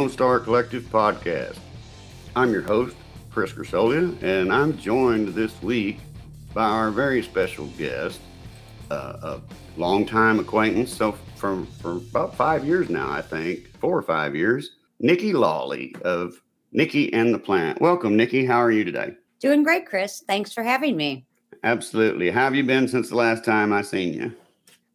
Lone Star Collective podcast. I'm your host, Chris Grisolia, and I'm joined this week by our very special guest, uh, a longtime acquaintance, so from for about five years now, I think, four or five years, Nikki Lawley of Nikki and the Plant. Welcome, Nikki. How are you today? Doing great, Chris. Thanks for having me. Absolutely. How have you been since the last time I seen you?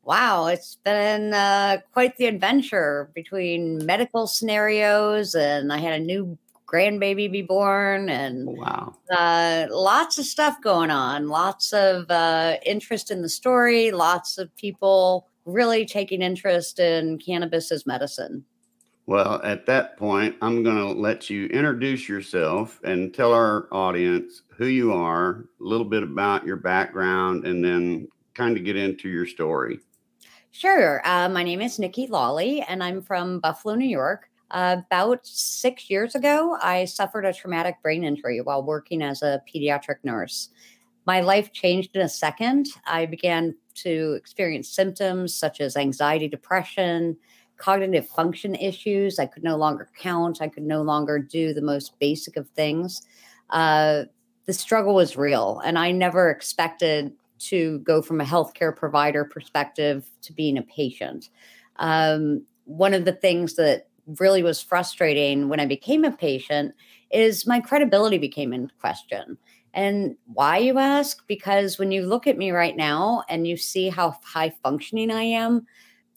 Wow, it's been uh, quite the adventure between medical scenarios, and I had a new grandbaby be born, and wow, uh, lots of stuff going on. Lots of uh, interest in the story. Lots of people really taking interest in cannabis as medicine. Well, at that point, I'm going to let you introduce yourself and tell our audience who you are, a little bit about your background, and then kind of get into your story. Sure. Uh, my name is Nikki Lawley, and I'm from Buffalo, New York. Uh, about six years ago, I suffered a traumatic brain injury while working as a pediatric nurse. My life changed in a second. I began to experience symptoms such as anxiety, depression, cognitive function issues. I could no longer count. I could no longer do the most basic of things. Uh, the struggle was real, and I never expected to go from a healthcare provider perspective to being a patient. Um, one of the things that really was frustrating when I became a patient is my credibility became in question. And why, you ask? Because when you look at me right now and you see how high functioning I am,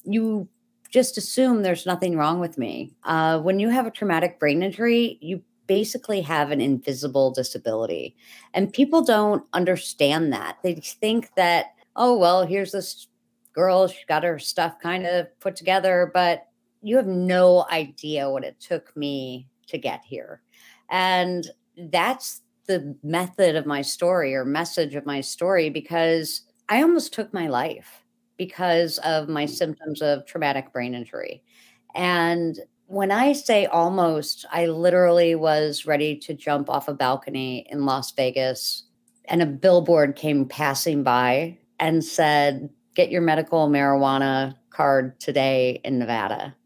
you just assume there's nothing wrong with me. Uh, when you have a traumatic brain injury, you basically have an invisible disability. And people don't understand that. They think that, oh, well, here's this girl, she got her stuff kind of put together, but you have no idea what it took me to get here. And that's the method of my story or message of my story because I almost took my life because of my mm. symptoms of traumatic brain injury. And when I say almost, I literally was ready to jump off a balcony in Las Vegas, and a billboard came passing by and said, Get your medical marijuana card today in Nevada.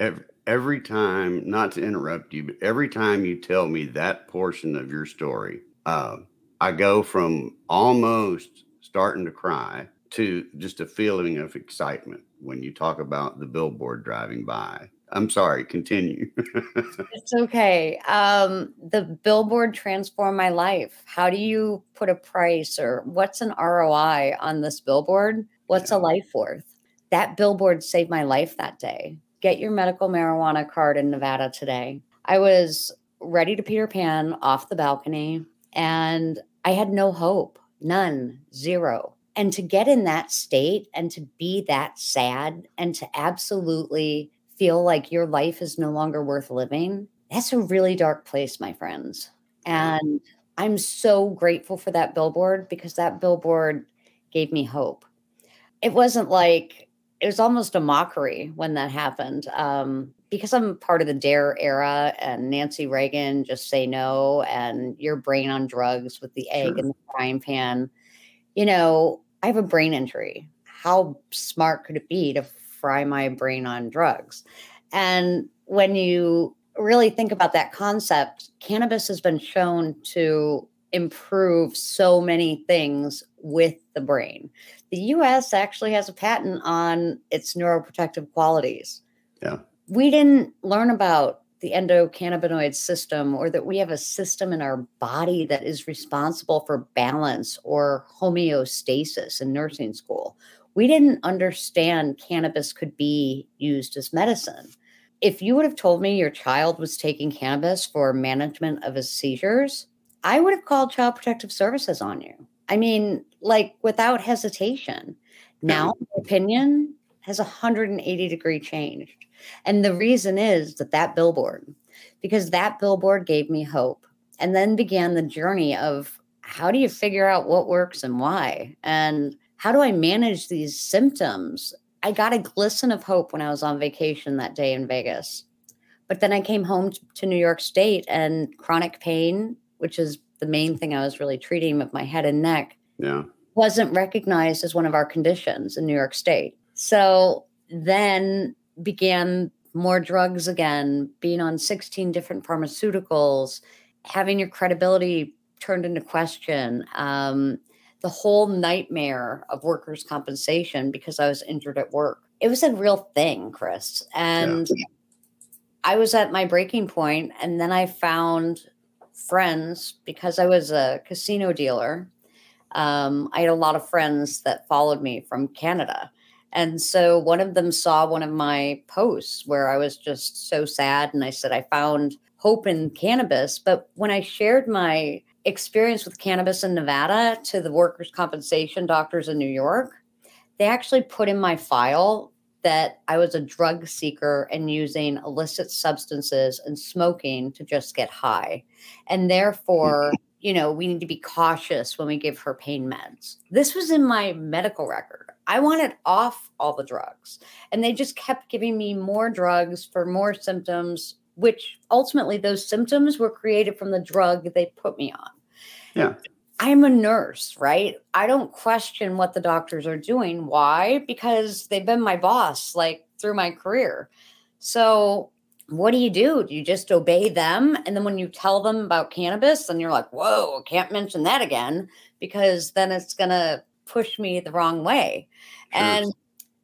Every, every time, not to interrupt you, but every time you tell me that portion of your story, uh, I go from almost starting to cry to just a feeling of excitement when you talk about the billboard driving by. I'm sorry, continue. it's okay. Um, the billboard transformed my life. How do you put a price or what's an ROI on this billboard? What's yeah. a life worth? That billboard saved my life that day. Get your medical marijuana card in Nevada today. I was ready to Peter Pan off the balcony and I had no hope, none, zero. And to get in that state and to be that sad and to absolutely feel like your life is no longer worth living, that's a really dark place, my friends. And I'm so grateful for that billboard because that billboard gave me hope. It wasn't like, it was almost a mockery when that happened. Um, because I'm part of the DARE era and Nancy Reagan, just say no, and your brain on drugs with the egg sure. in the frying pan. You know, I have a brain injury. How smart could it be to fry my brain on drugs. And when you really think about that concept, cannabis has been shown to improve so many things with the brain. The US actually has a patent on its neuroprotective qualities. Yeah. We didn't learn about the endocannabinoid system or that we have a system in our body that is responsible for balance or homeostasis in nursing school we didn't understand cannabis could be used as medicine. If you would have told me your child was taking cannabis for management of his seizures, I would have called Child Protective Services on you. I mean, like without hesitation. Now, my opinion has 180 degree changed. And the reason is that that billboard, because that billboard gave me hope and then began the journey of how do you figure out what works and why? And how do I manage these symptoms? I got a glisten of hope when I was on vacation that day in Vegas. But then I came home to New York State and chronic pain, which is the main thing I was really treating with my head and neck, yeah. wasn't recognized as one of our conditions in New York State. So then began more drugs again, being on 16 different pharmaceuticals, having your credibility turned into question, um, the whole nightmare of workers' compensation because I was injured at work. It was a real thing, Chris. And yeah. I was at my breaking point, and then I found friends because I was a casino dealer. Um, I had a lot of friends that followed me from Canada. And so one of them saw one of my posts where I was just so sad. And I said, I found hope in cannabis. But when I shared my experience with cannabis in Nevada to the workers' compensation doctors in New York, they actually put in my file that I was a drug seeker and using illicit substances and smoking to just get high. And therefore, mm-hmm. you know, we need to be cautious when we give her pain meds. This was in my medical record. I wanted off all the drugs, and they just kept giving me more drugs for more symptoms, which ultimately those symptoms were created from the drug they put me on. Yeah. I'm a nurse, right? I don't question what the doctors are doing. Why? Because they've been my boss like through my career. So what do you do? Do you just obey them? And then when you tell them about cannabis, then you're like, whoa, can't mention that again because then it's going to push me the wrong way. Sure. And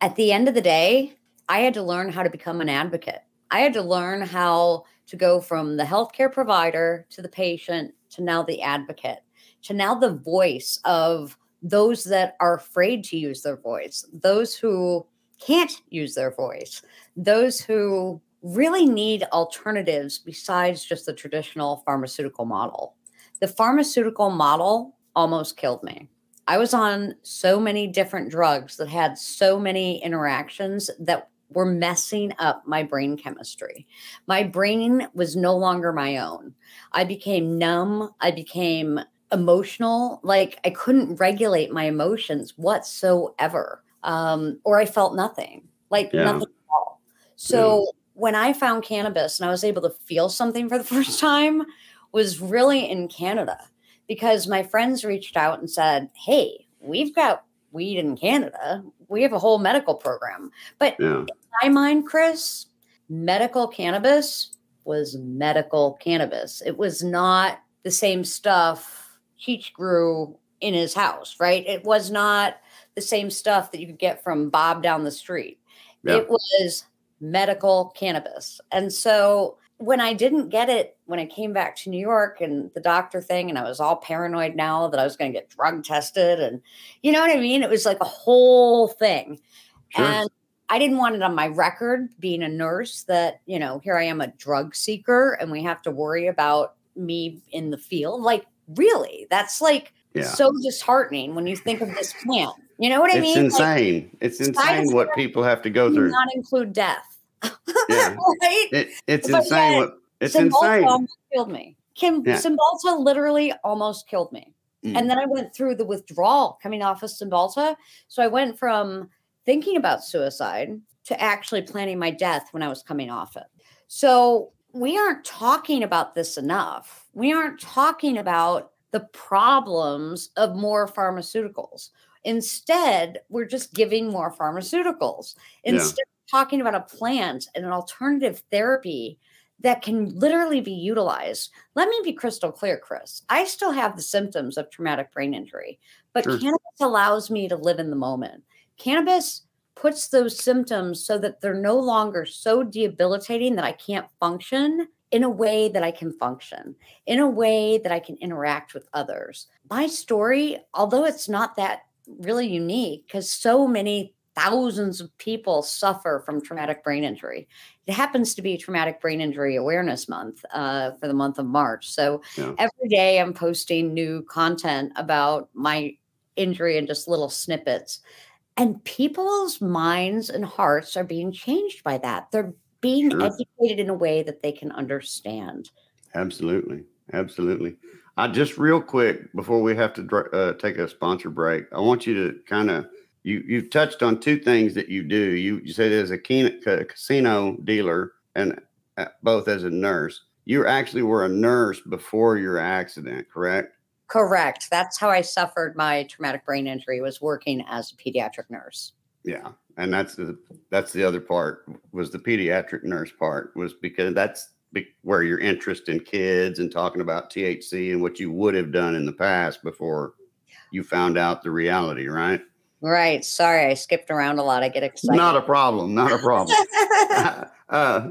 at the end of the day, I had to learn how to become an advocate. I had to learn how to go from the healthcare provider to the patient to now the advocate to now the voice of those that are afraid to use their voice, those who can't use their voice, those who really need alternatives besides just the traditional pharmaceutical model. The pharmaceutical model almost killed me. I was on so many different drugs that had so many interactions that were messing up my brain chemistry. My brain was no longer my own. I became numb. I became emotional. Like I couldn't regulate my emotions whatsoever. Um, or I felt nothing, like yeah. nothing at all. So yeah when I found cannabis and I was able to feel something for the first time was really in Canada because my friends reached out and said, Hey, we've got weed in Canada. We have a whole medical program. But yeah. in my mind, Chris, medical cannabis was medical cannabis. It was not the same stuff Cheech grew in his house, right? It was not the same stuff that you could get from Bob down the street. Yeah. It was medical cannabis. And so when I didn't get it, when I came back to New York and the doctor thing, and I was all paranoid now that I was going to get drug tested, and you know what I mean? It was like a whole thing. Sure. And I didn't want it on my record being a nurse that, you know, here I am a drug seeker and we have to worry about me in the field. Like, really? That's like yeah. so disheartening when you think of this plant. You know what I mean? it's mean? Insane. Like, it's insane what people have to go through. Not include death. Yeah. right? It, it's but insane. what it's Cymbalta insane. Almost killed me. Kim yeah. Cymbalta literally almost killed me. Mm. And then I went through the withdrawal coming off of Cymbalta. So I went from thinking about suicide to actually planning my death when I was coming off it. So we aren't talking about this enough. We aren't talking about the problems of more pharmaceuticals. Instead, we're just giving more pharmaceuticals. Instead yeah. Talking about a plant and an alternative therapy that can literally be utilized. Let me be crystal clear, Chris. I still have the symptoms of traumatic brain injury, but sure. cannabis allows me to live in the moment. Cannabis puts those symptoms so that they're no longer so debilitating that I can't function in a way that I can function, in a way that I can interact with others. My story, although it's not that really unique because so many thousands of people suffer from traumatic brain injury. It happens to be Traumatic Brain Injury Awareness Month uh, for the month of March. So yeah. every day I'm posting new content about my injury and just little snippets. And people's minds and hearts are being changed by that. They're being sure. educated in a way that they can understand. Absolutely. Absolutely. I just real quick before we have to uh, take a sponsor break, I want you to kind of you you've touched on two things that you do. You you said as a casino dealer and uh, both as a nurse. You actually were a nurse before your accident, correct? Correct. That's how I suffered my traumatic brain injury. Was working as a pediatric nurse. Yeah, and that's the that's the other part was the pediatric nurse part was because that's where your interest in kids and talking about THC and what you would have done in the past before you found out the reality, right? Right. Sorry, I skipped around a lot. I get excited. Not a problem. Not a problem. uh,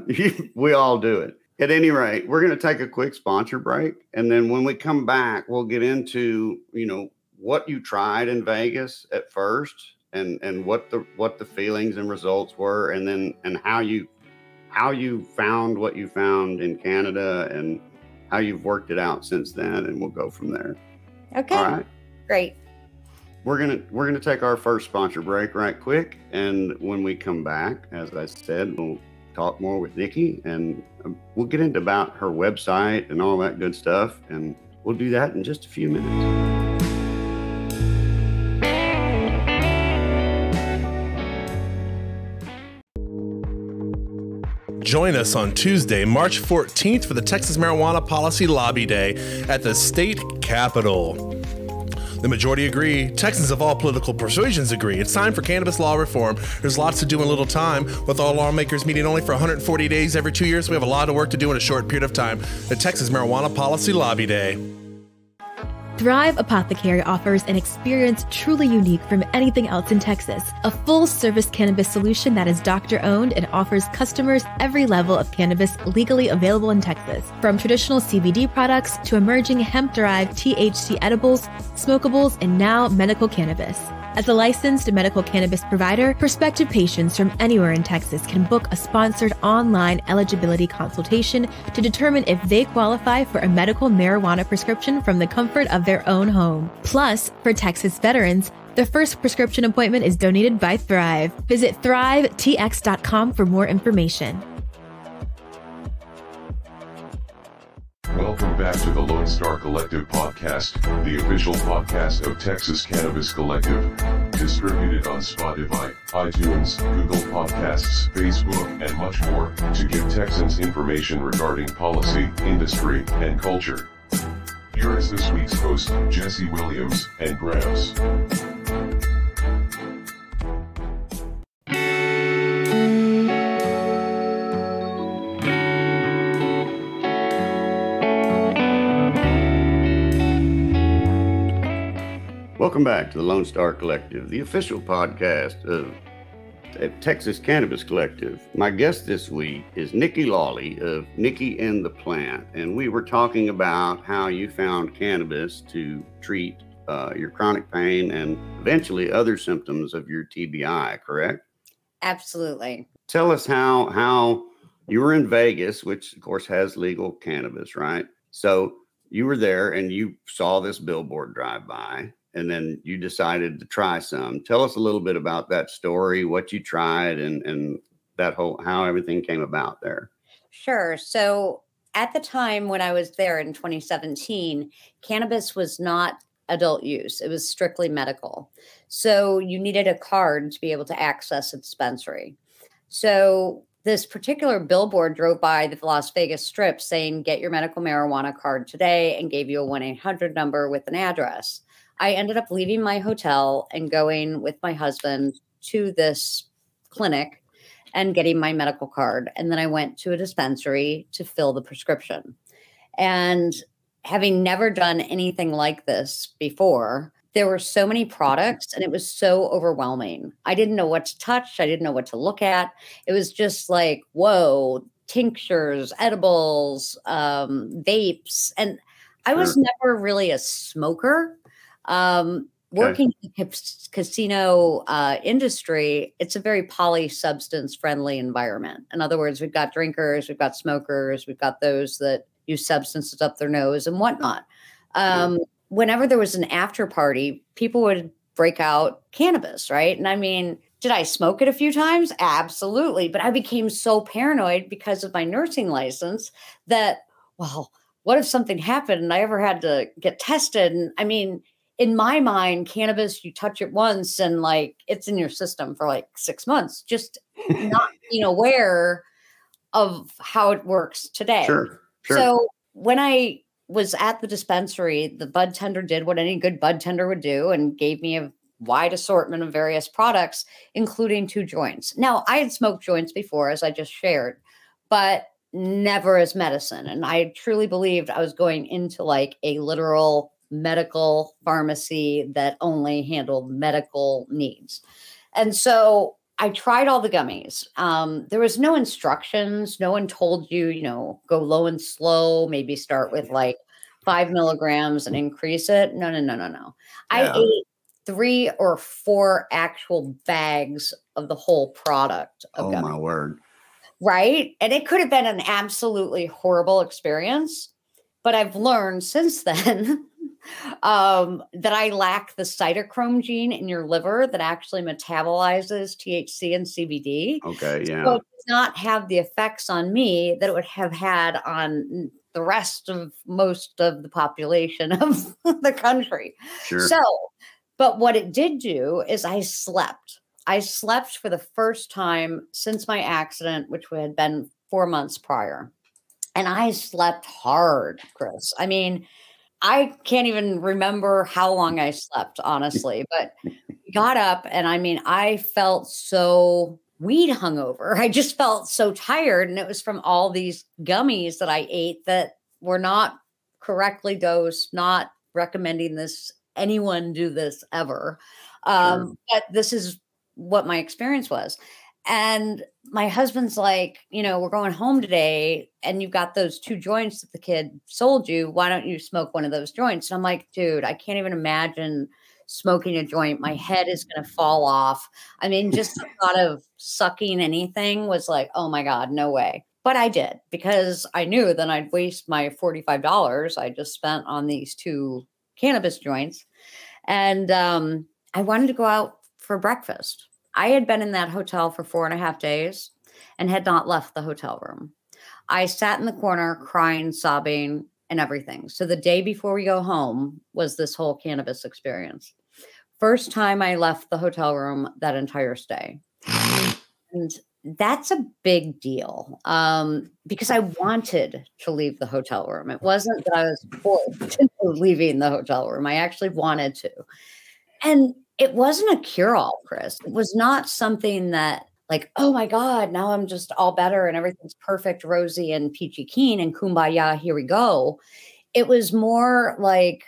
we all do it. At any rate, we're going to take a quick sponsor break, and then when we come back, we'll get into you know what you tried in Vegas at first, and and what the what the feelings and results were, and then and how you how you found what you found in Canada, and how you've worked it out since then, and we'll go from there. Okay. All right. Great we're gonna we're gonna take our first sponsor break right quick, and when we come back, as I said, we'll talk more with Nikki, and um, we'll get into about her website and all that good stuff, and we'll do that in just a few minutes. Join us on Tuesday, March 14th for the Texas Marijuana Policy Lobby Day at the state capitol. The majority agree. Texans of all political persuasions agree. It's time for cannabis law reform. There's lots to do in little time. With all lawmakers meeting only for 140 days every two years, we have a lot of work to do in a short period of time. The Texas Marijuana Policy Lobby Day. Thrive Apothecary offers an experience truly unique from anything else in Texas. A full service cannabis solution that is doctor owned and offers customers every level of cannabis legally available in Texas. From traditional CBD products to emerging hemp derived THC edibles, smokables, and now medical cannabis. As a licensed medical cannabis provider, prospective patients from anywhere in Texas can book a sponsored online eligibility consultation to determine if they qualify for a medical marijuana prescription from the comfort of their own home. Plus, for Texas veterans, the first prescription appointment is donated by Thrive. Visit thrivetx.com for more information. Welcome back to the Lone Star Collective podcast, the official podcast of Texas Cannabis Collective. Distributed on Spotify, iTunes, Google Podcasts, Facebook, and much more, to give Texans information regarding policy, industry, and culture. Here is this week's host, Jesse Williams, and Grams. Welcome back to the Lone Star Collective, the official podcast of Texas Cannabis Collective. My guest this week is Nikki Lawley of Nikki and the Plant, and we were talking about how you found cannabis to treat uh, your chronic pain and eventually other symptoms of your TBI. Correct? Absolutely. Tell us how how you were in Vegas, which of course has legal cannabis, right? So you were there and you saw this billboard drive by and then you decided to try some. Tell us a little bit about that story, what you tried, and and that whole how everything came about there. Sure. So at the time when I was there in 2017, cannabis was not adult use; it was strictly medical. So you needed a card to be able to access a dispensary. So this particular billboard drove by the Las Vegas Strip saying, "Get your medical marijuana card today," and gave you a one eight hundred number with an address. I ended up leaving my hotel and going with my husband to this clinic and getting my medical card. And then I went to a dispensary to fill the prescription. And having never done anything like this before, there were so many products and it was so overwhelming. I didn't know what to touch, I didn't know what to look at. It was just like, whoa, tinctures, edibles, um, vapes. And I was never really a smoker. Um, working okay. in the casino uh, industry, it's a very poly substance friendly environment. In other words, we've got drinkers, we've got smokers, we've got those that use substances up their nose and whatnot. Um, yeah. Whenever there was an after party, people would break out cannabis, right? And I mean, did I smoke it a few times? Absolutely. But I became so paranoid because of my nursing license that, well, what if something happened and I ever had to get tested? And I mean, in my mind, cannabis, you touch it once and like it's in your system for like six months, just not being aware of how it works today. Sure, sure. So when I was at the dispensary, the bud tender did what any good bud tender would do and gave me a wide assortment of various products, including two joints. Now, I had smoked joints before, as I just shared, but never as medicine. And I truly believed I was going into like a literal medical pharmacy that only handled medical needs. And so I tried all the gummies. Um, there was no instructions. No one told you, you know, go low and slow, maybe start with like five milligrams and increase it. No, no, no, no, no. Yeah. I ate three or four actual bags of the whole product. oh, gummy. my word. Right. And it could have been an absolutely horrible experience. But I've learned since then um, that I lack the cytochrome gene in your liver that actually metabolizes THC and CBD. Okay, yeah. So it does not have the effects on me that it would have had on the rest of most of the population of the country. Sure. So, but what it did do is I slept. I slept for the first time since my accident, which had been four months prior. And I slept hard, Chris. I mean, I can't even remember how long I slept, honestly, but got up and I mean, I felt so weed hungover. I just felt so tired. And it was from all these gummies that I ate that were not correctly dosed, not recommending this anyone do this ever. Um, sure. But this is what my experience was. And my husband's like, you know, we're going home today and you've got those two joints that the kid sold you. Why don't you smoke one of those joints? And I'm like, dude, I can't even imagine smoking a joint. My head is going to fall off. I mean, just the thought of sucking anything was like, oh my God, no way. But I did because I knew then I'd waste my $45 I just spent on these two cannabis joints. And um, I wanted to go out for breakfast I had been in that hotel for four and a half days and had not left the hotel room. I sat in the corner crying, sobbing, and everything. So the day before we go home was this whole cannabis experience. First time I left the hotel room that entire stay. And that's a big deal um, because I wanted to leave the hotel room. It wasn't that I was forced leaving the hotel room. I actually wanted to. And it wasn't a cure all, mm-hmm. Chris. It was not something that, like, oh my God, now I'm just all better and everything's perfect, rosy and peachy keen and kumbaya, here we go. It was more like,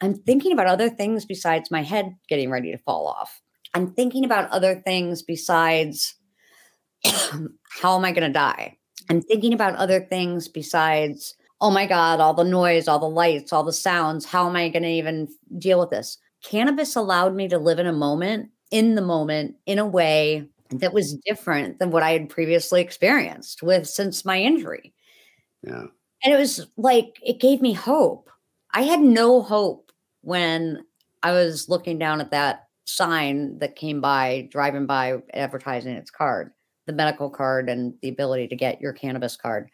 I'm thinking about other things besides my head getting ready to fall off. I'm thinking about other things besides how am I going to die? I'm thinking about other things besides, oh my God, all the noise, all the lights, all the sounds. How am I going to even deal with this? Cannabis allowed me to live in a moment, in the moment, in a way that was mm-hmm. different than what I had previously experienced with since my injury. Yeah. And it was like, it gave me hope. I had no hope when I was looking down at that sign that came by, driving by, advertising its card, the medical card, and the ability to get your cannabis card.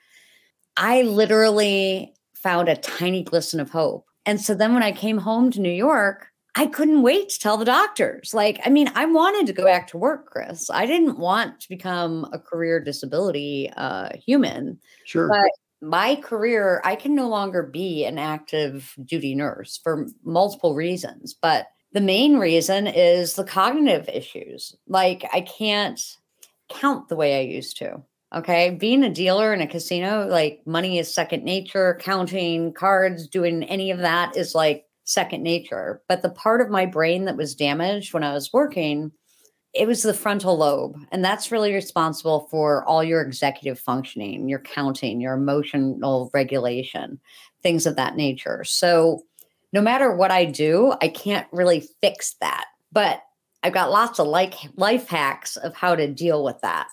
I literally found a tiny glisten of hope. And so then when I came home to New York, I couldn't wait to tell the doctors. Like, I mean, I wanted to go back to work, Chris. I didn't want to become a career disability uh, human. Sure. But my career, I can no longer be an active duty nurse for multiple reasons. But the main reason is the cognitive issues. Like, I can't count the way I used to. Okay. Being a dealer in a casino, like money is second nature, counting cards, doing any of that is like second nature. But the part of my brain that was damaged when I was working, it was the frontal lobe. And that's really responsible for all your executive functioning, your counting, your emotional regulation, things of that nature. So no matter what I do, I can't really fix that. But I've got lots of like life hacks of how to deal with that.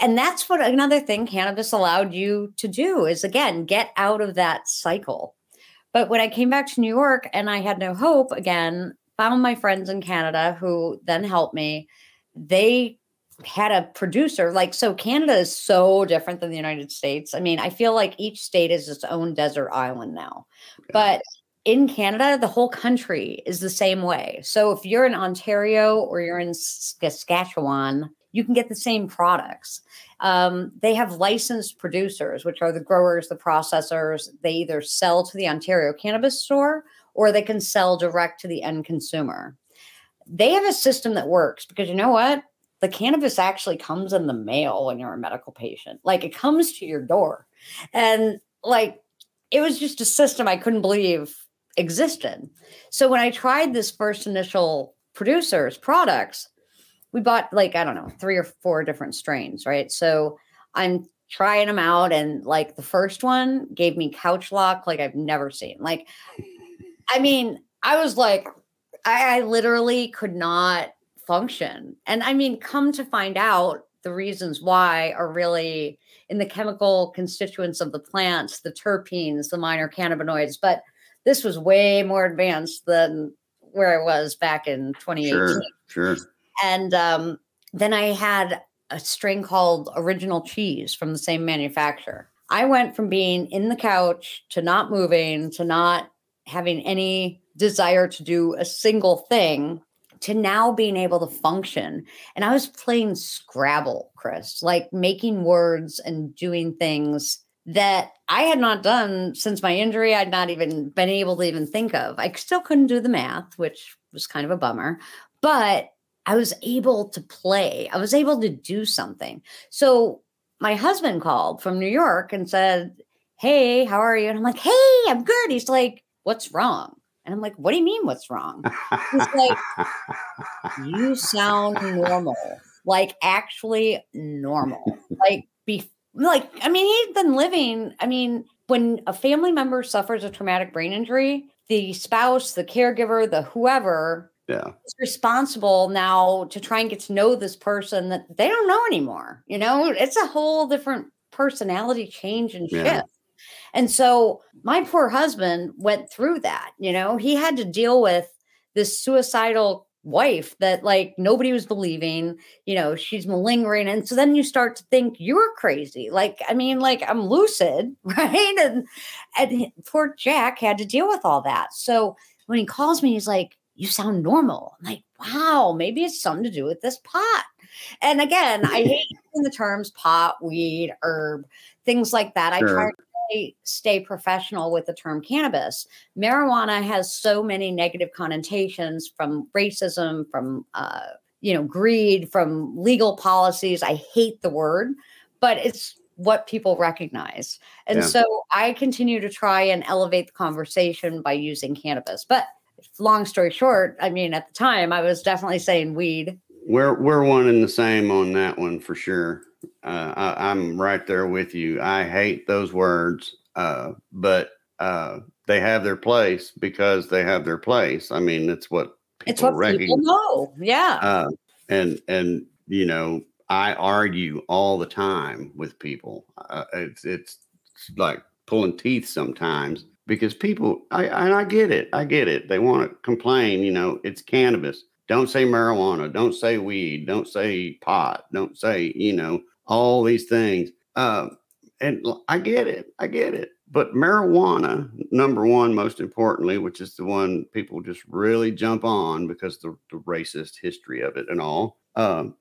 And that's what another thing cannabis allowed you to do is again, get out of that cycle but when I came back to New York and I had no hope again, found my friends in Canada who then helped me. They had a producer like so Canada is so different than the United States. I mean, I feel like each state is its own desert island now. But in Canada, the whole country is the same way. So if you're in Ontario or you're in Saskatchewan, you can get the same products. Um, they have licensed producers, which are the growers, the processors. They either sell to the Ontario cannabis store or they can sell direct to the end consumer. they have a system that works because you know what? The cannabis actually comes in the mail when you're a medical patient. Like it comes to your door. And like it was just a system I couldn't believe existed. So when I tried this first initial producers products, we bought like, I don't know, three or four different strains, right? So I'm trying them out. And like the first one gave me couch lock like I've never seen. Like, I mean, I was like, I, I literally could not function. And I mean, come to find out, the reasons why are really in the chemical constituents of the plants, the terpenes, the minor cannabinoids. But this was way more advanced than where I was back in 2018. Sure, sure. And um, then I had a strain called Original Cheese from the same manufacturer. I went from being in the couch to not moving to not having any desire to do a single thing to now being able to function. And I was playing Scrabble, Chris, like making words and doing things that I had not done since my injury. I'd not even been able to even think of. I still couldn't do the math, which was kind of a bummer, but I was able to play. I was able to do something. So my husband called from New York and said, Hey, how are you? And I'm like, Hey, I'm good. He's like, What's wrong? And I'm like, What do you mean, what's wrong? He's like, You sound normal, like actually normal. Like, be like, I mean, he's been living. I mean, when a family member suffers a traumatic brain injury, the spouse, the caregiver, the whoever yeah. is responsible now to try and get to know this person that they don't know anymore. You know, it's a whole different personality change and shift. Yeah. And so my poor husband went through that. You know, he had to deal with this suicidal wife that like nobody was believing you know she's malingering and so then you start to think you're crazy like i mean like i'm lucid right and and poor jack had to deal with all that so when he calls me he's like you sound normal. I'm like wow maybe it's something to do with this pot. And again i hate using the terms pot weed herb things like that. I Sure. try to really stay professional with the term cannabis. Marijuana has so many negative connotations from racism from uh, you know greed from legal policies. I hate the word but it's what people recognize. And Yeah. so i continue to try and elevate the conversation by using cannabis. But long story short i mean at the time i was definitely saying weed We're we're one and the same on that one for sure. Uh, I, I'm right there with you. I hate those words, uh, but uh, they have their place because they have their place. I mean, it's what people it's what people recognize. know yeah Uh, and and you know, I argue all the time with people. Uh, it's it's like pulling teeth sometimes because people. I and I get it. I get it. They want to complain. You know, it's cannabis. Don't say marijuana. Don't say weed. Don't say pot. Don't say you know all these things. Um, and I get it. I get it. But marijuana, number one, most importantly, which is the one people just really jump on because the, the racist history of it and all, um,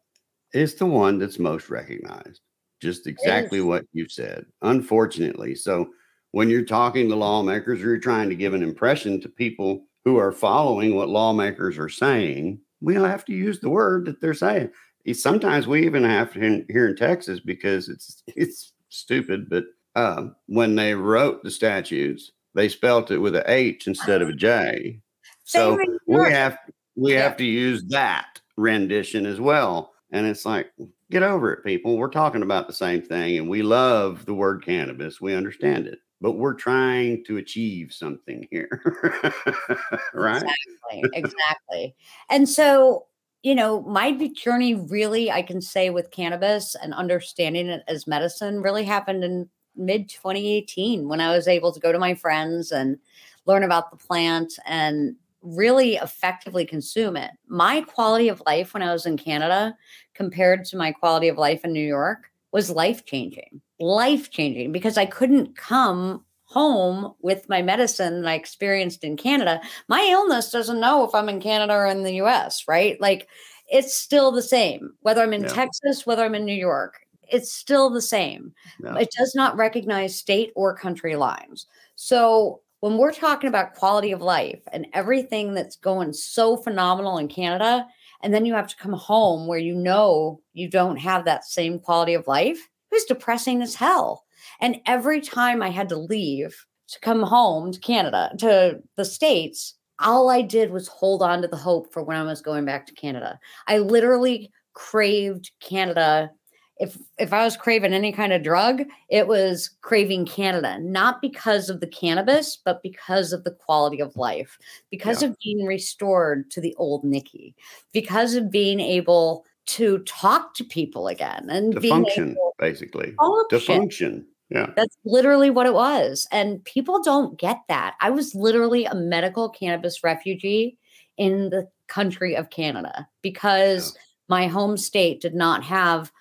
is the one that's most recognized. Just exactly what you said, unfortunately. So when you're talking to lawmakers or you're trying to give an impression to people who are following what lawmakers are saying, we have to use the word that they're saying. Sometimes we even have to in, here in Texas because it's it's stupid, but um, when they wrote the statutes, they spelt it with a H instead of a J. So Same in New we have we Yeah. have to use that rendition as well. And it's like, get over it, people. We're talking about the same thing, and we love the word cannabis. We understand it, but we're trying to achieve something here, right? Exactly. Exactly. and so, you know, my journey really, I can say with cannabis and understanding it as medicine really happened in mid 2018 when I was able to go to my friends and learn about the plant and really effectively consume it. My quality of life when I was in Canada compared to my quality of life in New York was life changing, life changing because I couldn't come home with my medicine that I experienced in Canada my illness doesn't know if I'm in Canada or in the US, right? Like it's still the same, whether I'm in. Texas, whether I'm in New York, it's still the same. It does not recognize state or country lines. So when we're talking about quality of life and everything that's going so phenomenal in Canada, and then you have to come home where you know you don't have that same quality of life, it was depressing as hell. And every time I had to leave to come home to Canada, to the States, all I did was hold on to the hope for when I was going back to Canada. I literally craved Canada if if I was craving any kind of drug, it was craving Canada, not because of the cannabis, but because of the quality of life, because yeah. of being restored to the old Nikki, because of being able to talk to people again and to function, basically, function. to function. Yeah. That's literally what it was. And people don't get that. I was literally a medical cannabis refugee in the country of Canada because yeah. my home state did not have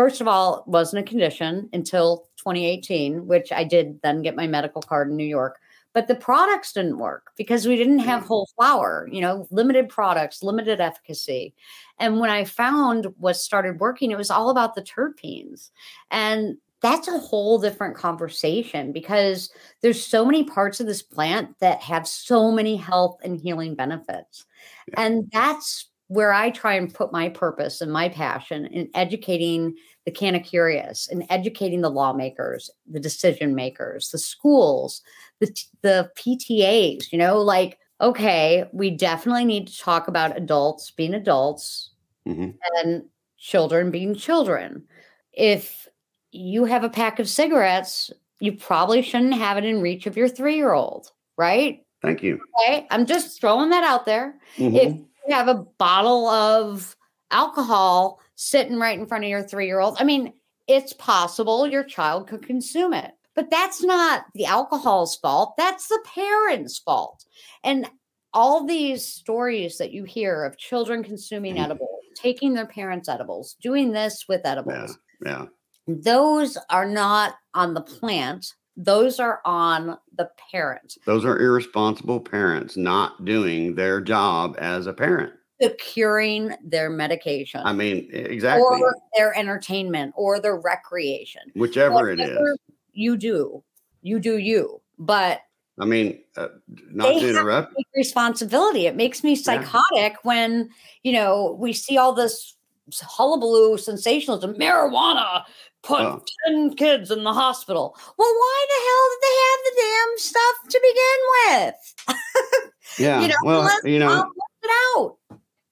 first of all, wasn't a condition until 2018, which I did then get my medical card in New York. But the products didn't work because we didn't have mm. whole flower, you know, limited products, limited efficacy. And when I found what started working, it was all about the terpenes. And that's a whole different conversation because there's so many parts of this plant that have so many health and healing benefits. Yeah. And that's where I try and put my purpose and my passion in educating the Canna Curious and educating the lawmakers, the decision makers, the schools, the, the PTAs, you know, like, okay, we definitely need to talk about adults being adults mm-hmm. and children being children. If you have a pack of cigarettes, you probably shouldn't have it in reach of your three year old, right? Thank you. Okay. I'm just throwing that out there. Mm-hmm. If have a bottle of alcohol sitting right in front of your three year old. I mean, it's possible your child could consume it, but that's not the alcohol's fault. That's the parents' fault. And all these stories that you hear of children consuming mm. edibles, taking their parents' edibles, doing this with edibles. Yeah. yeah. Those are not on the plant those are on the parent. Those are irresponsible parents not doing their job as a parent. Securing their medication. I mean, exactly. Or their entertainment or their recreation. Whichever it is. You do. You do you. But I mean, uh, not to interrupt. To responsibility. It makes me psychotic yeah. when, you know, we see all this hullabaloo sensationalism, marijuana, put oh. 10 kids in the hospital. Well, why the hell did they have the damn stuff to begin with? yeah. you know, well, you know, it out.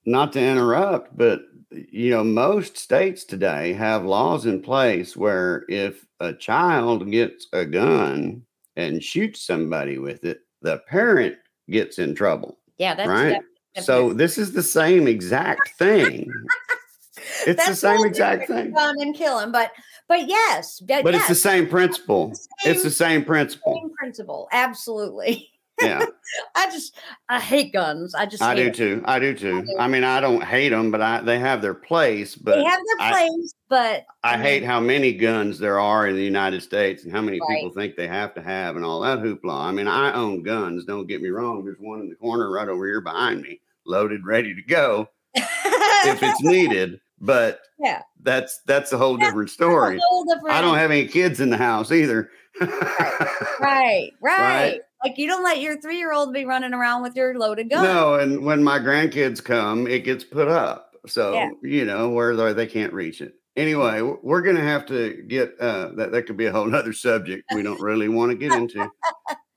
Not to interrupt, but you know, most states today have laws in place where if a child gets a gun and shoots somebody with it, the parent gets in trouble. Yeah, that's right. so this is the same exact thing. It's the same exact thing. Gun and kill him, but but yes, but yes, it's the same principle. It's the same, it's the same principle. Same principle, absolutely. Yeah, I just I hate guns. I just I do too. I do too. I, do. I, mean, I don't hate them, but I they have their place. But they have their place. I, but I, I mean, hate how many guns there are in the United States and how many right. people think they have to have and all that hoopla. I mean, I own guns. Don't get me wrong. There's one in the corner right over here behind me, loaded, ready to go if it's needed. But yeah, that's that's a whole different story. Whole different I don't have any kids in the house either. right, right, right. Like you don't let your three year old be running around with your loaded gun. No, and when my grandkids come, it gets put up. So yeah. you know where they can't reach it. Anyway, we're gonna have to get uh, that. That could be a whole other subject we don't really want to get into.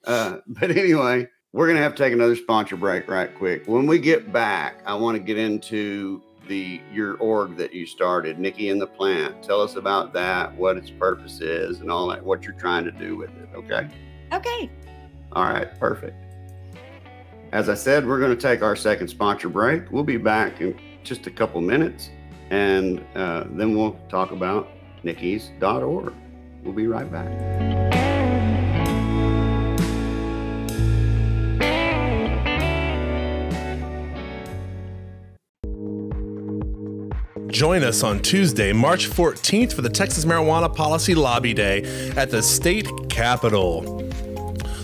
Uh, but anyway, we're gonna have to take another sponsor break right quick. When we get back, I want to get into the your org that you started, Nikki and the Plant. Tell us about that, what its purpose is, and all that, what you're trying to do with it. Okay. Okay. All right. Perfect. As I said, we're going to take our second sponsor break. We'll be back in just a couple minutes, and uh, then we'll talk about Nikki's.org. We'll be right back. Join us on Tuesday, March 14th for the Texas Marijuana Policy Lobby Day at the state capitol.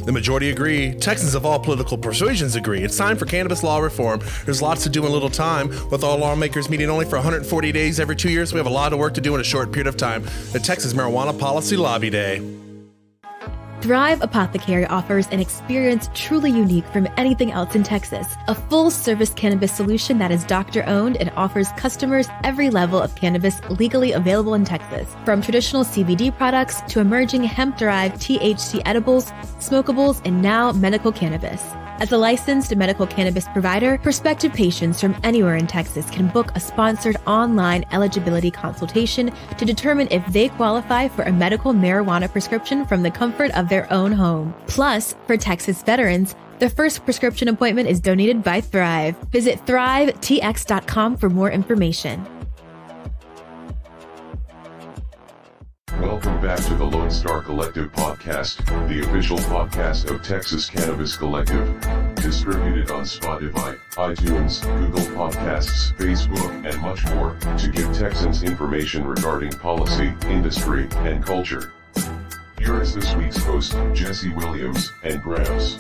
The majority agree. Texans of all political persuasions agree. It's time for cannabis law reform. There's lots to do in little time. With all lawmakers meeting only for 140 days every two years, we have a lot of work to do in a short period of time. The Texas Marijuana Policy Lobby Day. Thrive Apothecary offers an experience truly unique from anything else in Texas. A full service cannabis solution that is doctor owned and offers customers every level of cannabis legally available in Texas. From traditional CBD products to emerging hemp derived THC edibles, smokables, and now medical cannabis. As a licensed medical cannabis provider, prospective patients from anywhere in Texas can book a sponsored online eligibility consultation to determine if they qualify for a medical marijuana prescription from the comfort of their own home. Plus, for Texas veterans, the first prescription appointment is donated by Thrive. Visit thrivetx.com for more information. Welcome back to the Lone Star Collective podcast, the official podcast of Texas Cannabis Collective. Distributed on Spotify, iTunes, Google Podcasts, Facebook, and much more, to give Texans information regarding policy, industry, and culture. Here is this week's host, Jesse Williams, and Gramps.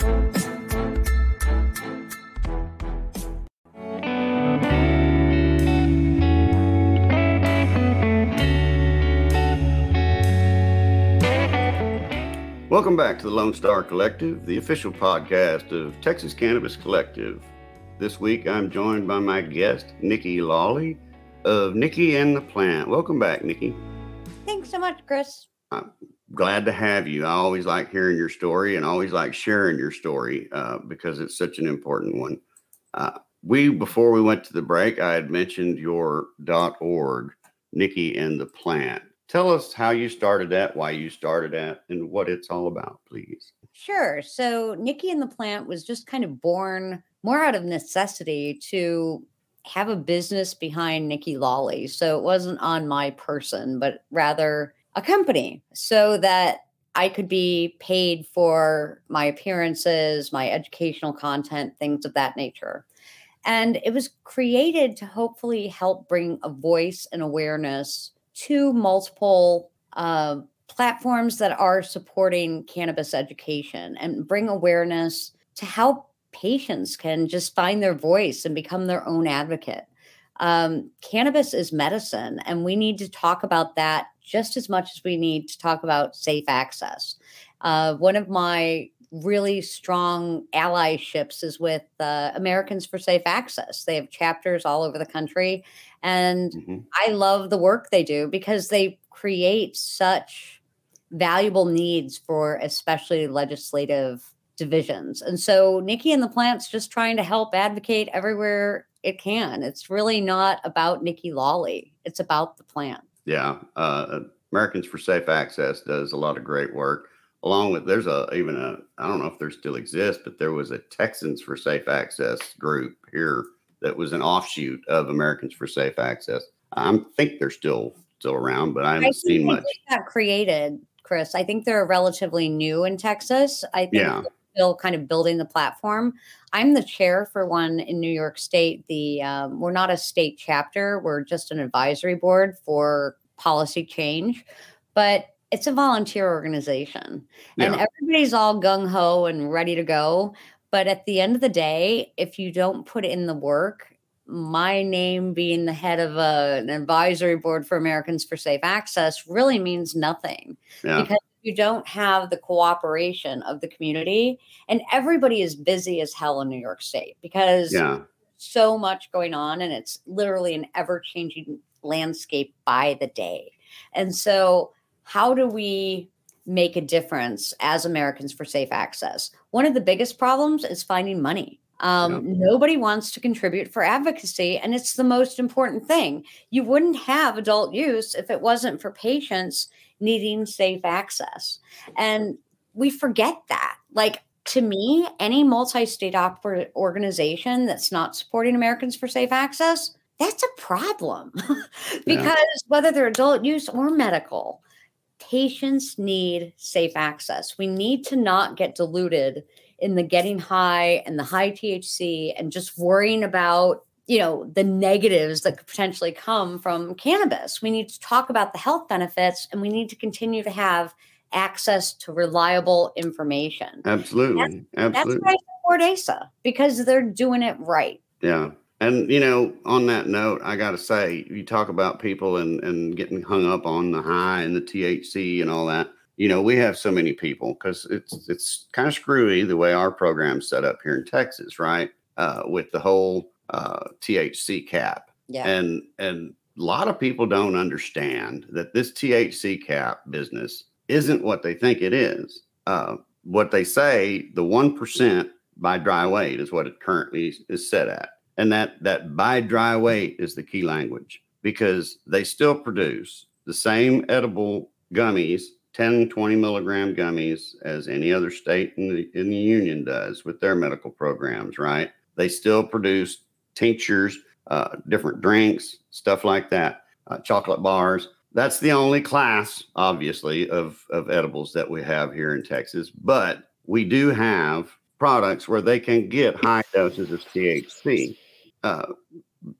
Welcome back to the Lone Star Collective, the official podcast of Texas Cannabis Collective. This week I'm joined by my guest, Nikki Lawley of Nikki and the Plant. Welcome back, Nikki. Thanks so much, Chris. I'm glad to have you. I always like hearing your story and always like sharing your story uh, because it's such an important one. Uh, we, before we went to the break, I had mentioned your dot .org, Nikki and the Plant. Tell us how you started that, why you started that, and what it's all about, please. Sure. So, Nikki and the Plant was just kind of born more out of necessity to have a business behind Nikki Lawley. So, it wasn't on my person, but rather a company so that I could be paid for my appearances, my educational content, things of that nature. And it was created to hopefully help bring a voice and awareness to multiple uh, platforms that are supporting cannabis education and bring awareness to how patients can just find their voice and become their own advocate. Um, cannabis is medicine, and we need to talk about that just as much as we need to talk about safe access. Uh, one of my really strong allyships is with uh, Americans for Safe Access. They have chapters all over the country. And mm-hmm. I love the work they do because they create such valuable needs for especially legislative divisions. And so Nikki and the Plant's just trying to help advocate everywhere it can. It's really not about Nikki Lawley, it's about the plant. Yeah. Uh, Americans for Safe Access does a lot of great work along with there's a even a I don't know if there still exists, but there was a Texans for Safe Access group here that was an offshoot of Americans for Safe Access. I think they're still still around, but I haven't I seen much. Got created, Chris. I think they're relatively new in Texas. I think yeah. still kind of building the platform. I'm the chair for one in New York State. The um, we're not a state chapter; we're just an advisory board for policy change, but it's a volunteer organization and yeah. everybody's all gung ho and ready to go. But at the end of the day, if you don't put in the work, my name being the head of a, an advisory board for Americans for Safe Access really means nothing yeah. because you don't have the cooperation of the community and everybody is busy as hell in New York State because yeah. so much going on and it's literally an ever changing landscape by the day. And so how do we make a difference as Americans for safe access? One of the biggest problems is finding money. Um, yeah. Nobody wants to contribute for advocacy, and it's the most important thing. You wouldn't have adult use if it wasn't for patients needing safe access. And we forget that. Like, to me, any multi state organization that's not supporting Americans for safe access, that's a problem because yeah. whether they're adult use or medical, patients need safe access. We need to not get diluted in the getting high and the high THC and just worrying about you know the negatives that could potentially come from cannabis. We need to talk about the health benefits and we need to continue to have access to reliable information. Absolutely. That's, Absolutely. That's why I support ASA because they're doing it right. Yeah. And you know, on that note, I got to say, you talk about people and and getting hung up on the high and the THC and all that. you know, we have so many people because it's it's kind of screwy the way our program's set up here in Texas, right? Uh, with the whole uh, THC cap, Yeah. and and a lot of people don't understand that this THC cap business isn't what they think it is. Uh, what they say, the one percent by dry weight is what it currently is set at, and that that by dry weight is the key language because they still produce the same edible gummies 10 20 milligram gummies as any other state in the in the union does with their medical programs right? They still produce tinctures uh, different drinks stuff like that uh, chocolate bars. That's the only class obviously of of edibles that we have here in texas but we do have products where they can get high doses of thc uh,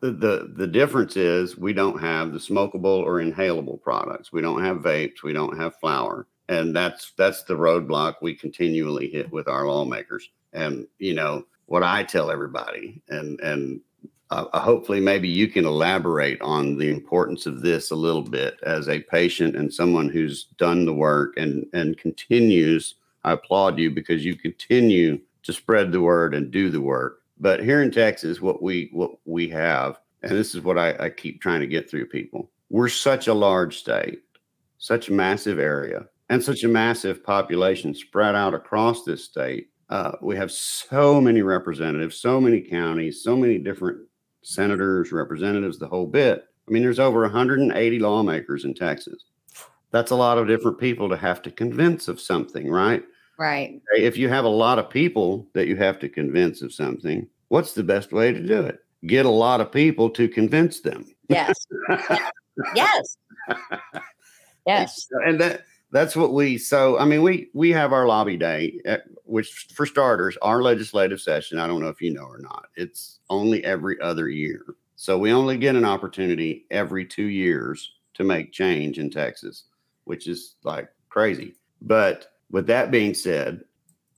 the, the the difference is we don't have the smokable or inhalable products. We don't have vapes. We don't have flower, and that's that's the roadblock we continually hit with our lawmakers. And you know what I tell everybody, and and uh, hopefully maybe you can elaborate on the importance of this a little bit as a patient and someone who's done the work and and continues. I applaud you because you continue to spread the word and do the work but here in Texas, what we what we have, and this is what I, I keep trying to get through people, we're such a large state, such a massive area, and such a massive population spread out across this state. Uh, we have so many representatives, so many counties, so many different senators, representatives, the whole bit. I mean, there's over 180 lawmakers in Texas. That's a lot of different people to have to convince of something, right? Right. if you have a lot of people that you have to convince of something, what's the best way to do it? Get a lot of people to convince them. Yes. yes. Yes. And that that's what we so I mean we we have our lobby day at, which for starters our legislative session I don't know if you know or not it's only every other year. So we only get an opportunity every 2 years to make change in Texas, which is like crazy. But with that being said,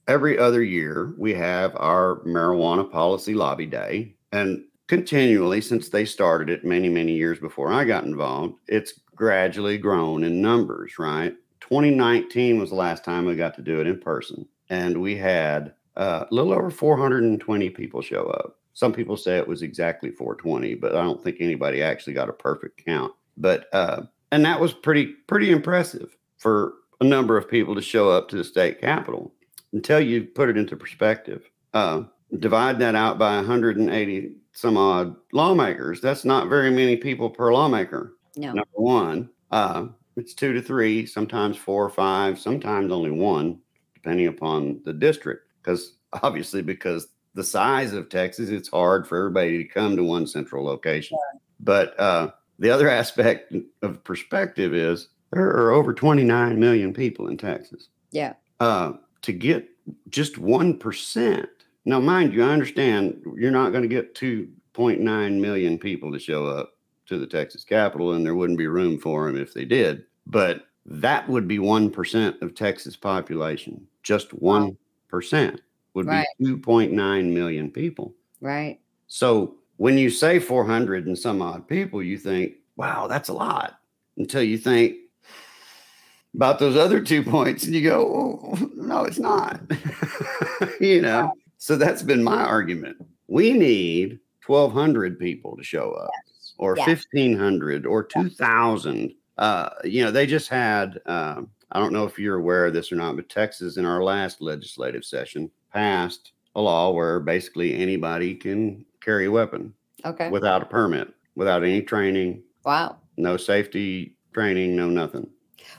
every other year we have our marijuana policy lobby day. And continually, since they started it many, many years before I got involved, it's gradually grown in numbers, right? 2019 was the last time we got to do it in person. And we had uh, a little over 420 people show up. Some people say it was exactly 420, but I don't think anybody actually got a perfect count. But uh, and that was pretty pretty impressive for a number of people to show up to the state capitol until you put it into perspective. Uh, divide that out by 180 some odd lawmakers. That's not very many people per lawmaker. No. Number one, uh, it's two to three, sometimes four or five, sometimes only one, depending upon the district. Because obviously, because the size of Texas, it's hard for everybody to come to one central location. But uh, the other aspect of perspective is there are over 29 million people in Texas. Yeah. Uh, to get just 1%. Now, mind you, I understand you're not going to get 2.9 million people to show up to the Texas Capitol, and there wouldn't be room for them if they did. But that would be 1% of Texas population. Just 1% would Right. be 2.9 million people. Right. So when you say 400 and some odd people, you think, wow, that's a lot. Until you think about those other two points and you go, oh, no, it's not. you know, so that's been my argument. We need 1,200 people to show up or Yes. 1,500 or 2,000. Uh, you know, they just had, um, I don't know if you're aware of this or not, but Texas in our last legislative session passed a law where basically anybody can carry a weapon Okay. without a permit, without any training, wow. no safety training, no nothing.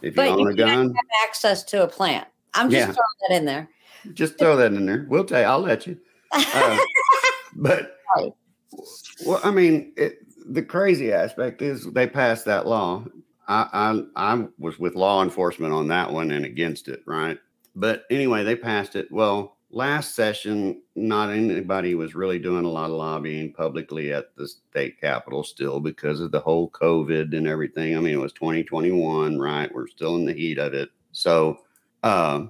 If you But own you a can't gun, have access to a plant. I'm just Yeah. throwing that in there. just throw that in there. We'll tell you, I'll let you. Uh, but well, I mean, it, the crazy aspect is they passed that law. I, I I was with law enforcement on that one and against it, right? But anyway, they passed it. Well, last session, not anybody was really doing a lot of lobbying publicly at the state capitol still because of the whole COVID and everything. I mean, it was 2021, right? We're still in the heat of it. So, uh,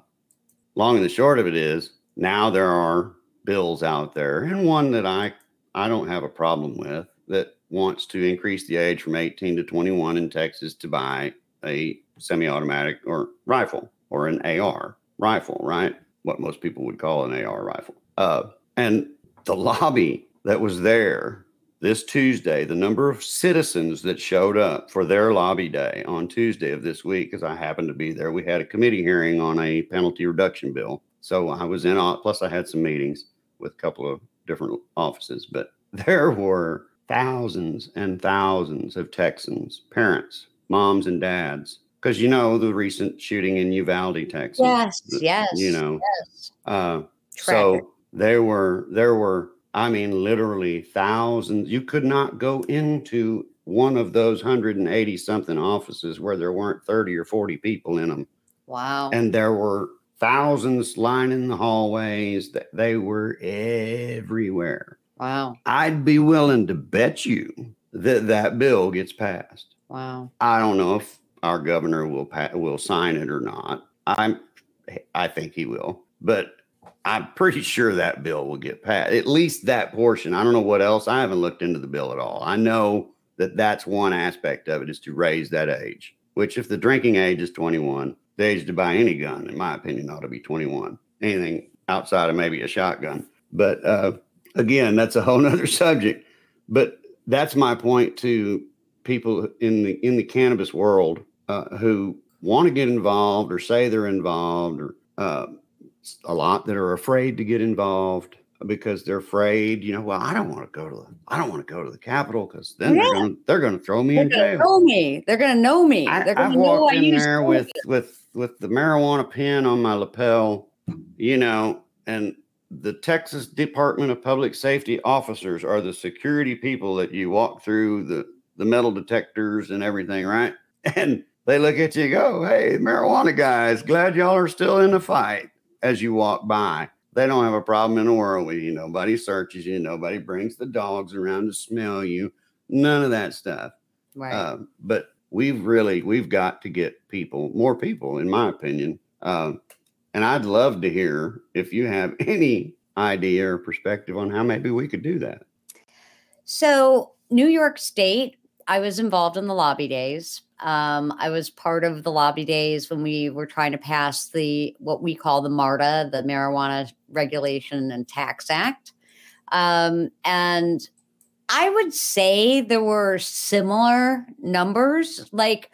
long and the short of it is now there are bills out there, and one that I I don't have a problem with that wants to increase the age from 18 to 21 in Texas to buy a semi-automatic or rifle. or an AR rifle, right? What most people would call an AR rifle. Uh, and the lobby that was there this Tuesday, the number of citizens that showed up for their lobby day on Tuesday of this week, because I happened to be there, we had a committee hearing on a penalty reduction bill. So I was in, plus I had some meetings with a couple of different offices, but there were thousands and thousands of Texans, parents, moms and dads, because you know the recent shooting in Uvalde, Texas. Yes, yes. You know, yes. uh, so there were there were I mean literally thousands. You could not go into one of those 180 something offices where there weren't 30 or 40 people in them, Wow. and there were thousands lining the hallways. That they were everywhere. wow. I'd be willing to bet you that that bill gets passed. Wow. I don't know if our governor will will sign it or not. I'm I think he will, but I'm pretty sure that bill will get passed. At least that portion. I don't know what else. I haven't looked into the bill at all. I know that that's one aspect of it is to raise that age. Which, if the drinking age is 21, the age to buy any gun, in my opinion, ought to be 21. Anything outside of maybe a shotgun. But uh, again, that's a whole nother subject. But that's my point to people in the in the cannabis world uh, who want to get involved or say they're involved or uh, a lot that are afraid to get involved because they're afraid you know well i don't want to go to the i don't want to go to the capitol because then they're going to they're going to throw me They're in jail know me. They're gonna know me. I, They're I've gonna know I in there with with with the marijuana pin on my lapel, you know, and the Texas Department of Public Safety officers are the security people that you walk through the the metal detectors and everything, right? And they look at you and go, "Hey, marijuana guys, glad y'all are still in the fight." As you walk by, they don't have a problem in the world with you. Nobody searches you. Nobody brings the dogs around to smell you. None of that stuff. Right. Uh, but we've really we've got to get people, more people, in my opinion. Um, and I'd love to hear if you have any idea or perspective on how maybe we could do that. So, New York State, I was involved in the lobby days. Um, I was part of the lobby days when we were trying to pass the what we call the MARTA, the Marijuana Regulation and Tax Act. Um, and I would say there were similar numbers. Like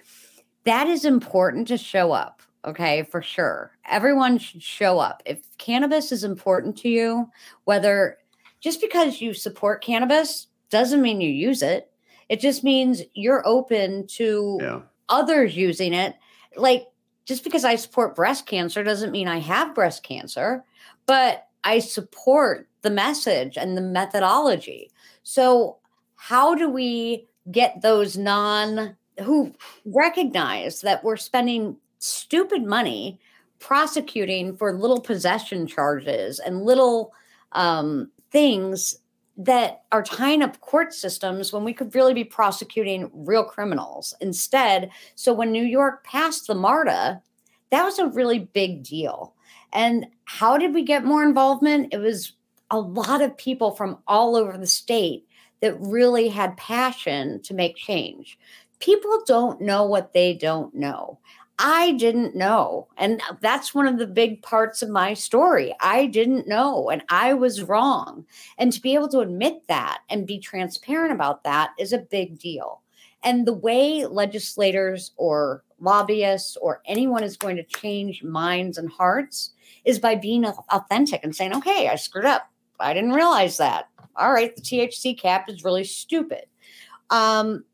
that is important to show up. Okay, for sure. Everyone should show up. If cannabis is important to you, whether just because you support cannabis doesn't mean you use it. It just means you're open to Yeah. others using it. Like just because I support breast cancer doesn't mean I have breast cancer, but I support the message and the methodology. So, how do we get those non who recognize that we're spending stupid money prosecuting for little possession charges and little um, things that are tying up court systems when we could really be prosecuting real criminals instead. So when New York passed the MARTA, that was a really big deal. And how did we get more involvement? It was a lot of people from all over the state that really had passion to make change. People don't know what they don't know. I didn't know. And that's one of the big parts of my story. I didn't know and I was wrong. And to be able to admit that and be transparent about that is a big deal. And the way legislators or lobbyists or anyone is going to change minds and hearts is by being authentic and saying, okay, I screwed up. I didn't realize that. All right, the THC cap is really stupid. Um,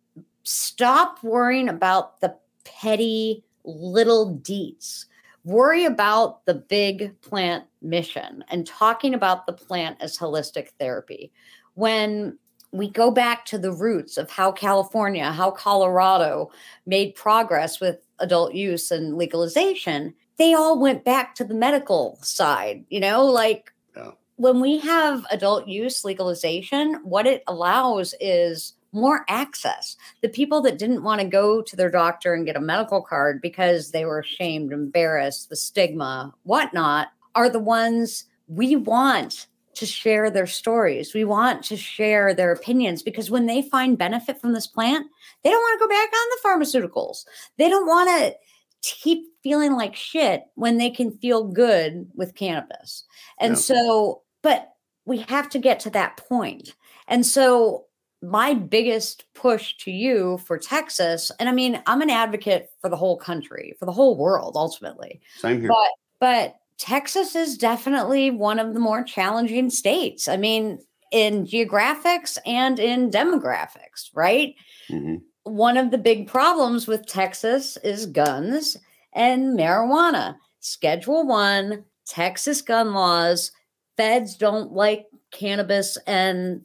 stop worrying about the petty little deets. Worry about the big plant mission and talking about the plant as holistic therapy. When we go back to the roots of how California, how Colorado made progress with adult use and legalization, they all went back to the medical side, you know, like Yeah. when we have adult use legalization, what it allows is more access. The people that didn't want to go to their doctor and get a medical card because they were ashamed, embarrassed, the stigma, whatnot, are the ones we want to share their stories. We want to share their opinions because when they find benefit from this plant, they don't want to go back on the pharmaceuticals. They don't want to keep feeling like shit when they can feel good with cannabis. And so, but we have to get to that point. And so, my biggest push to you for Texas, and I mean, I'm an advocate for the whole country, for the whole world ultimately. Same here. But but Texas is definitely one of the more challenging states. I mean, in geographics and in demographics, right? hmm One of the big problems with Texas is guns and marijuana. Schedule 1, Texas gun laws, feds don't like cannabis and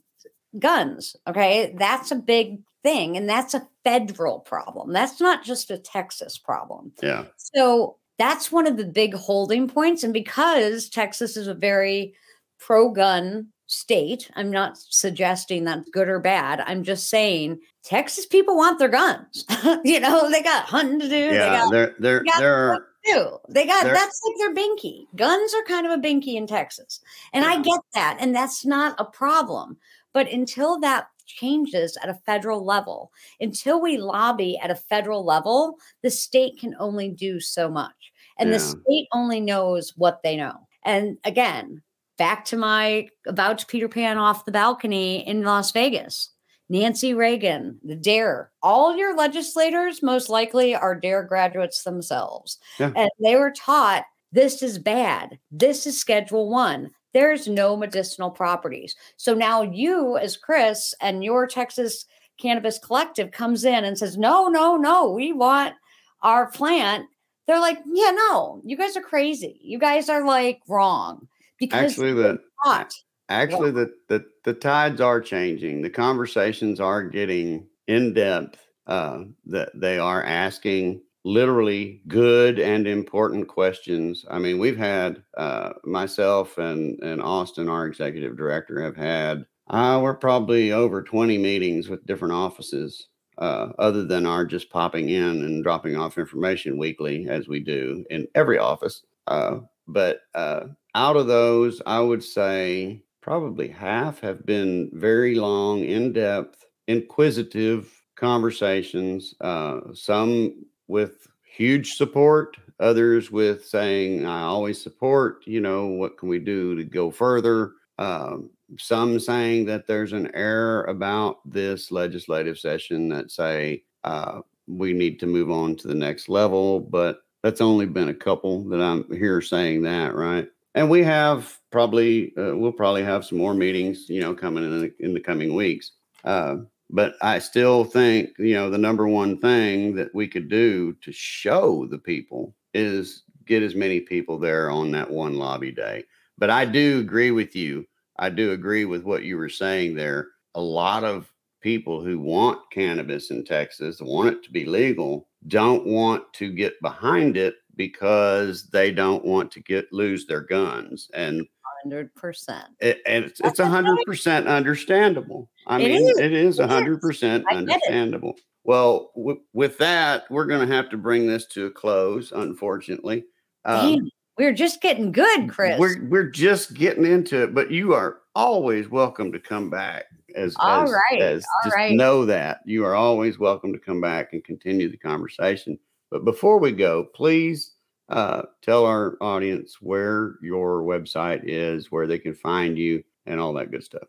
guns, okay? That's a big thing and that's a federal problem. That's not just a Texas problem. Yeah. So that's one of the big holding points. And because Texas is a very pro gun state, I'm not suggesting that's good or bad. I'm just saying Texas people want their guns. you know, they got hunting to do. they Yeah. got there, got there are. work to do. They got there- that's like their binky. Guns are kind of a binky in Texas. And I get that. And that's not a problem. But until that changes at a federal level, until we lobby at a federal level, the state can only do so much. And the state only knows what they know. And again, back to my about to Peter Pan off the balcony in Las Vegas. Nancy Reagan, the DARE, all your legislators most likely are DARE graduates themselves. Yeah. And they were taught this is bad. This is Schedule One. There's no medicinal properties. So now you, as Chris, and your Texas Cannabis Collective comes in and says, no, no, no, we want our plant. They're like, yeah, no, you guys are crazy. You guys are like wrong because Actually, the not. actually the, the the tides are changing. The conversations are getting in depth. Uh, that they are asking literally good and important questions. I mean, we've had uh, myself and and Austin, our executive director, have had. Uh, we're probably over 20 meetings with different offices uh, other than our just popping in and dropping off information weekly as we do in every office. Uh, but uh, out of those, I would say probably half have been very long, in depth, inquisitive conversations, uh, some with huge support, others with saying, I always support, you know, what can we do to go further? Um, some saying that there's an error about this legislative session that say uh, we need to move on to the next level, but that's only been a couple that I'm here saying that, right? And we have probably uh, we'll probably have some more meetings, you know, coming in the, in the coming weeks. Uh, but I still think you know the number one thing that we could do to show the people is get as many people there on that one lobby day. But I do agree with you. I do agree with what you were saying there. A lot of people who want cannabis in Texas, want it to be legal, don't want to get behind it because they don't want to get lose their guns. And Hundred percent. and it's it's a hundred percent understandable. I It mean, is. it is a hundred percent I get it. understandable. Well, w- with that, we're going to have to bring this to a close. Unfortunately, Um, Damn, we're just getting good, Chris. we're we're just getting into it, but you are always welcome to come back. As All as, right, as all just right. know that you are always welcome to come back and continue the conversation. But before we go, please uh, tell our audience where your website is, where they can find you, and all that good stuff.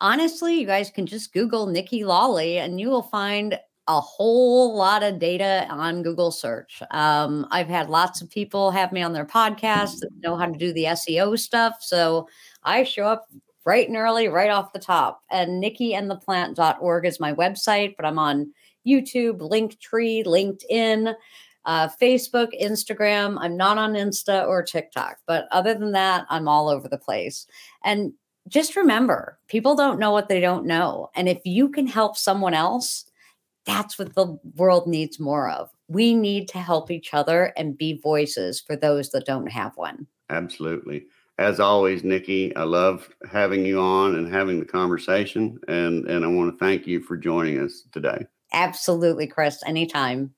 honestly, you guys can just Google Nikki Lawley and you will find a whole lot of data on Google search. Um, I've had lots of people have me on their podcast that know how to do the SEO stuff. So I show up bright and early, right off the top. And nikkiandtheplant.org is my website, but I'm on YouTube, Linktree, LinkedIn, uh, Facebook, Instagram. I'm not on Insta or TikTok, but other than that, I'm all over the place. And just remember people don't know what they don't know. And if you can help someone else, that's what the world needs more of. We need to help each other and be voices for those that don't have one. Absolutely. As always, Nikki, I love having you on and having the conversation, and and I want to thank you for joining us today. Absolutely, Chris, anytime.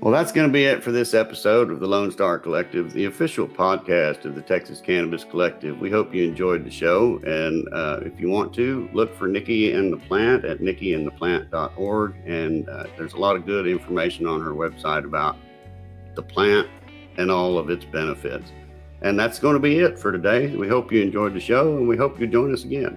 Well, that's going to be it for this episode of the Lone Star Collective, the official podcast of the Texas Cannabis Collective. We hope you enjoyed the show. And uh, if you want to, look for Nikki and the Plant at nikkiandtheplant.org. And uh, there's a lot of good information on her website about the plant and all of its benefits. And that's going to be it for today. We hope you enjoyed the show and we hope you join us again.